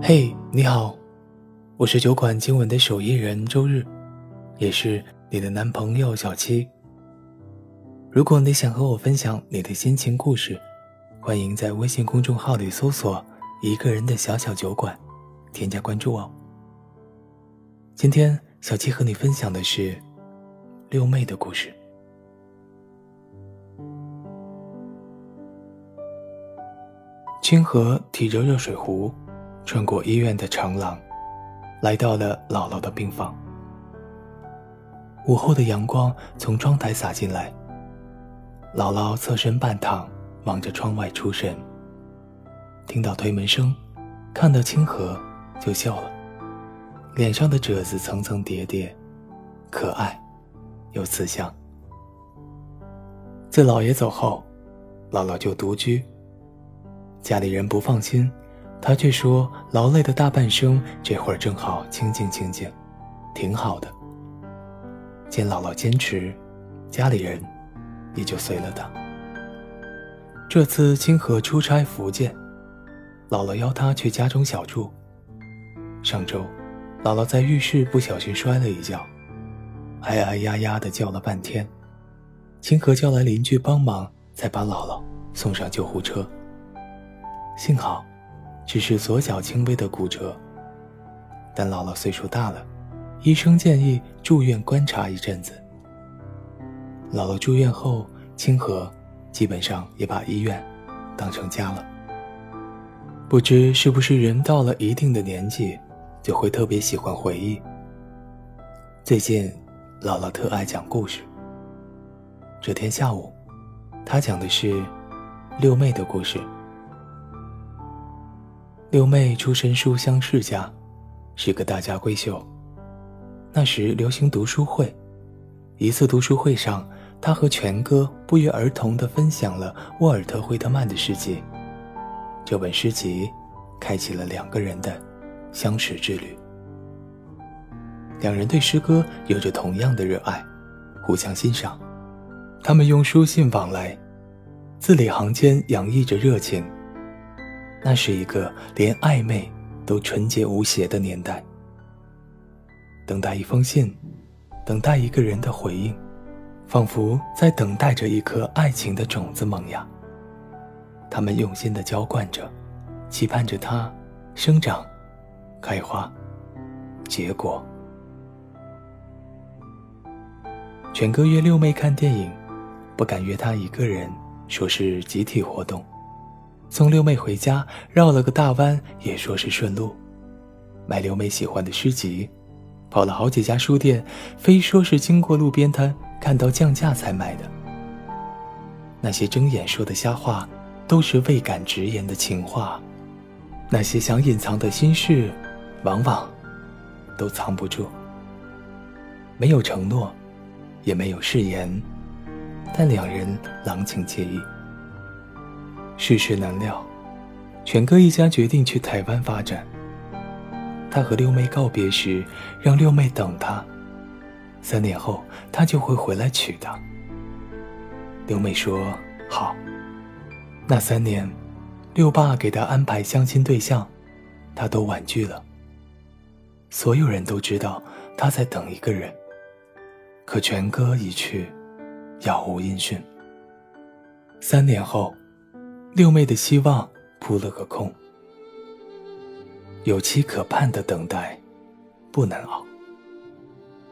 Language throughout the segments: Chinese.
嘿，你好，我是酒馆今晚的守夜人周日，也是你的男朋友小七。如果你想和我分享你的心情故事，欢迎在微信公众号里搜索“一个人的小小酒馆”，添加关注哦。今天小七和你分享的是六妹的故事。清河提着热水壶。穿过医院的长廊，来到了姥姥的病房。午后的阳光从窗台洒进来，姥姥侧身半躺，望着窗外出神。听到推门声，看到清河，就笑了，脸上的褶子层层叠叠，可爱又慈祥。自姥爷走后，姥姥就独居，家里人不放心。他却说：“劳累的大半生，这会儿正好清静清静，挺好的。”见姥姥坚持，家里人也就随了他。这次清河出差福建，姥姥邀他去家中小住。上周，姥姥在浴室不小心摔了一跤，哎哎呀呀的叫了半天，清河叫来邻居帮忙，才把姥姥送上救护车。幸好。只是左脚轻微的骨折，但姥姥岁数大了，医生建议住院观察一阵子。姥姥住院后，清河基本上也把医院当成家了。不知是不是人到了一定的年纪，就会特别喜欢回忆。最近，姥姥特爱讲故事。这天下午，她讲的是六妹的故事。六妹出身书香世家，是个大家闺秀。那时流行读书会，一次读书会上，她和全哥不约而同地分享了沃尔特·惠特曼的诗集。这本诗集开启了两个人的相识之旅。两人对诗歌有着同样的热爱，互相欣赏。他们用书信往来，字里行间洋溢着热情。那是一个连暧昧都纯洁无邪的年代。等待一封信，等待一个人的回应，仿佛在等待着一颗爱情的种子萌芽。他们用心的浇灌着，期盼着它生长、开花、结果。全哥约六妹看电影，不敢约她一个人，说是集体活动。送六妹回家，绕了个大弯，也说是顺路。买六妹喜欢的诗集，跑了好几家书店，非说是经过路边摊看到降价才买的。那些睁眼说的瞎话，都是未敢直言的情话。那些想隐藏的心事，往往都藏不住。没有承诺，也没有誓言，但两人郎情妾意。世事难料，全哥一家决定去台湾发展。他和六妹告别时，让六妹等他，三年后他就会回来娶她。六妹说好。那三年，六爸给他安排相亲对象，他都婉拒了。所有人都知道他在等一个人，可全哥一去，杳无音讯。三年后。六妹的希望扑了个空。有期可盼的等待，不难熬。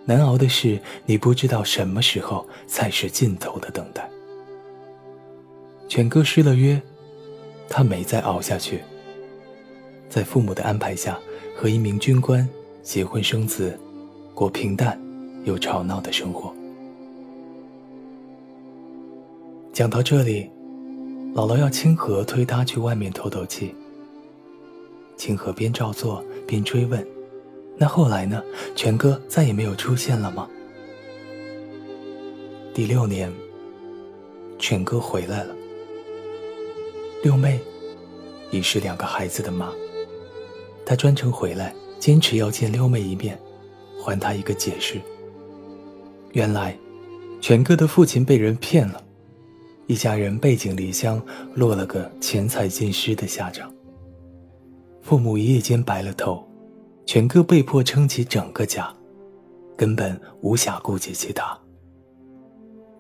难熬的是你不知道什么时候才是尽头的等待。犬哥失了约，他没再熬下去。在父母的安排下，和一名军官结婚生子，过平淡又吵闹的生活。讲到这里。姥姥要清河推他去外面透透气。清河边照做边追问：“那后来呢？全哥再也没有出现了吗？”第六年，全哥回来了。六妹已是两个孩子的妈，他专程回来，坚持要见六妹一面，还她一个解释。原来，全哥的父亲被人骗了。一家人背井离乡，落了个钱财尽失的下场。父母一夜间白了头，全哥被迫撑起整个家，根本无暇顾及其他。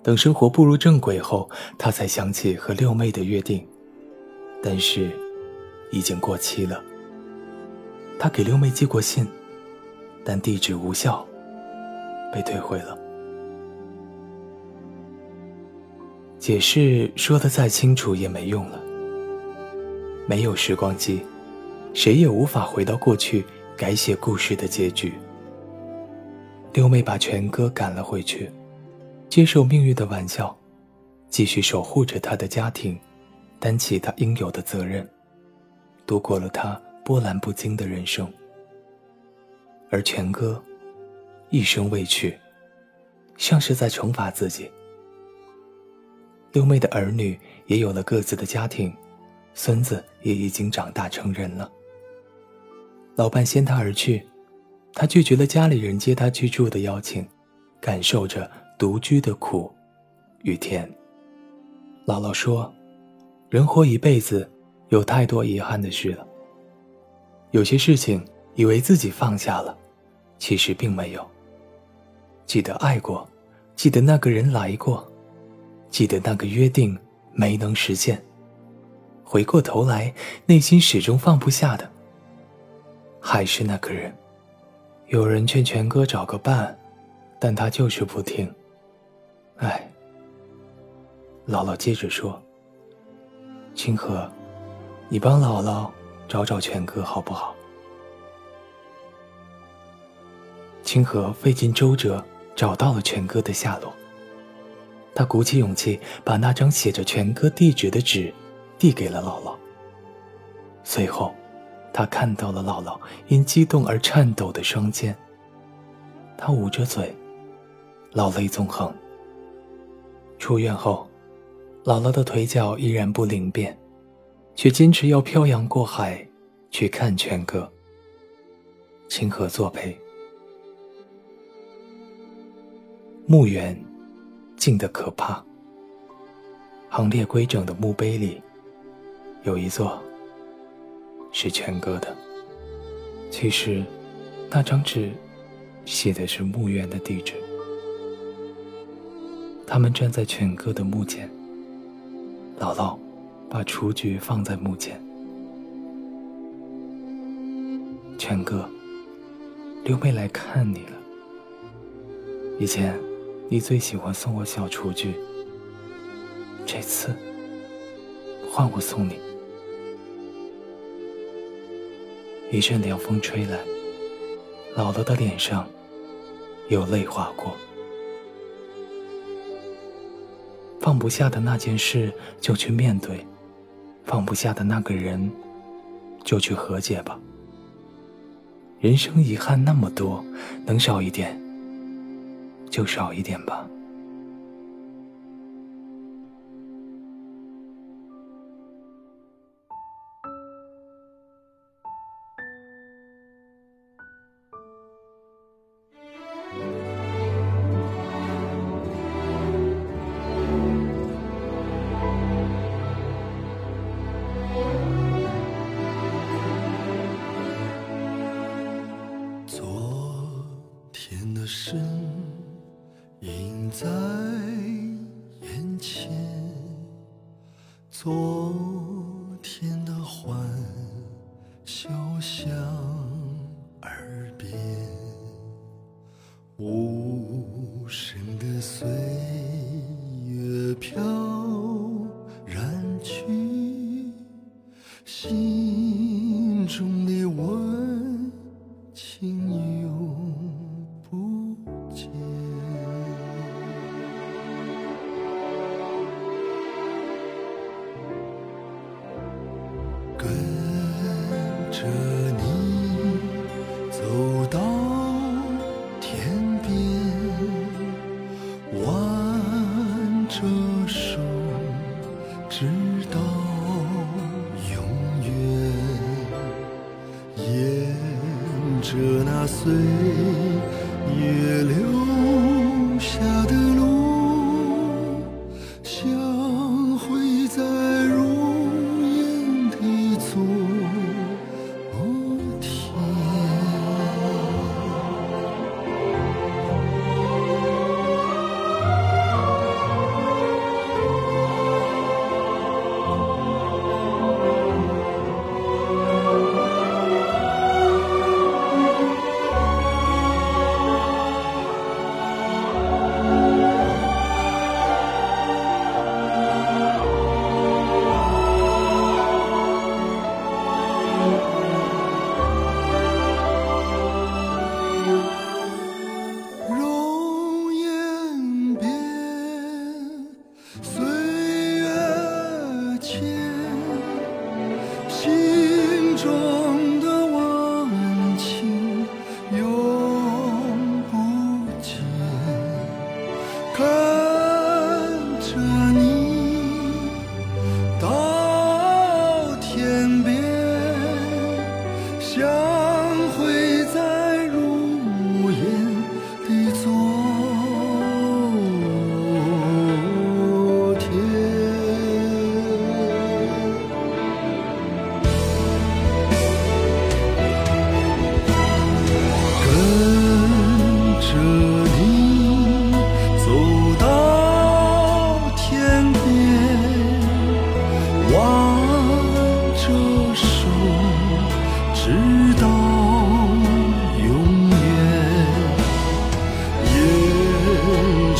等生活步入正轨后，他才想起和六妹的约定，但是已经过期了。他给六妹寄过信，但地址无效，被退回了。解释说的再清楚也没用了。没有时光机，谁也无法回到过去改写故事的结局。六妹把全哥赶了回去，接受命运的玩笑，继续守护着他的家庭，担起他应有的责任，度过了他波澜不惊的人生。而全哥，一生未去，像是在惩罚自己。六妹的儿女也有了各自的家庭，孙子也已经长大成人了。老伴先他而去，他拒绝了家里人接他居住的邀请，感受着独居的苦与甜。姥姥说：“人活一辈子，有太多遗憾的事了。有些事情以为自己放下了，其实并没有。记得爱过，记得那个人来过。”记得那个约定没能实现，回过头来，内心始终放不下的，还是那个人。有人劝全哥找个伴，但他就是不听。哎，姥姥接着说：“清河，你帮姥姥找找全哥好不好？”清河费尽周折找到了全哥的下落。他鼓起勇气，把那张写着全哥地址的纸递给了姥姥。随后，他看到了姥姥因激动而颤抖的双肩。他捂着嘴，老泪纵横。出院后，姥姥的腿脚依然不灵便，却坚持要漂洋过海去看全哥。清河作陪，墓园。静得可怕。行列规整的墓碑里，有一座是全哥的。其实，那张纸写的是墓园的地址。他们站在全哥的墓前，姥姥把雏菊放在墓前。全哥，刘妹来看你了。以前。你最喜欢送我小雏菊，这次换我送你。一阵凉风吹来，姥姥的脸上有泪划过。放不下的那件事就去面对，放不下的那个人就去和解吧。人生遗憾那么多，能少一点？就少一点吧。昨天的事。在眼前，岁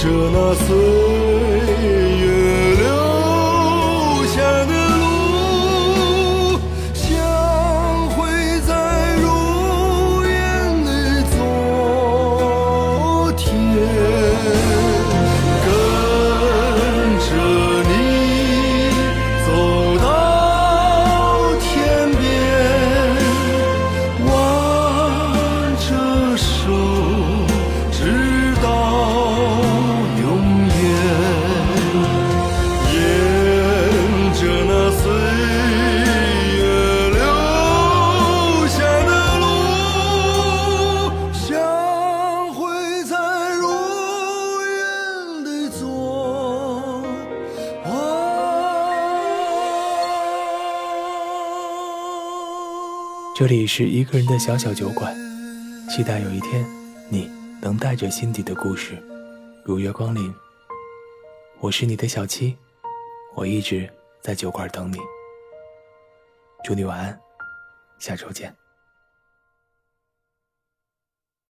着那岁这里是一个人的小小酒馆，期待有一天你能带着心底的故事如约光临。我是你的小七，我一直在酒馆等你。祝你晚安，下周见。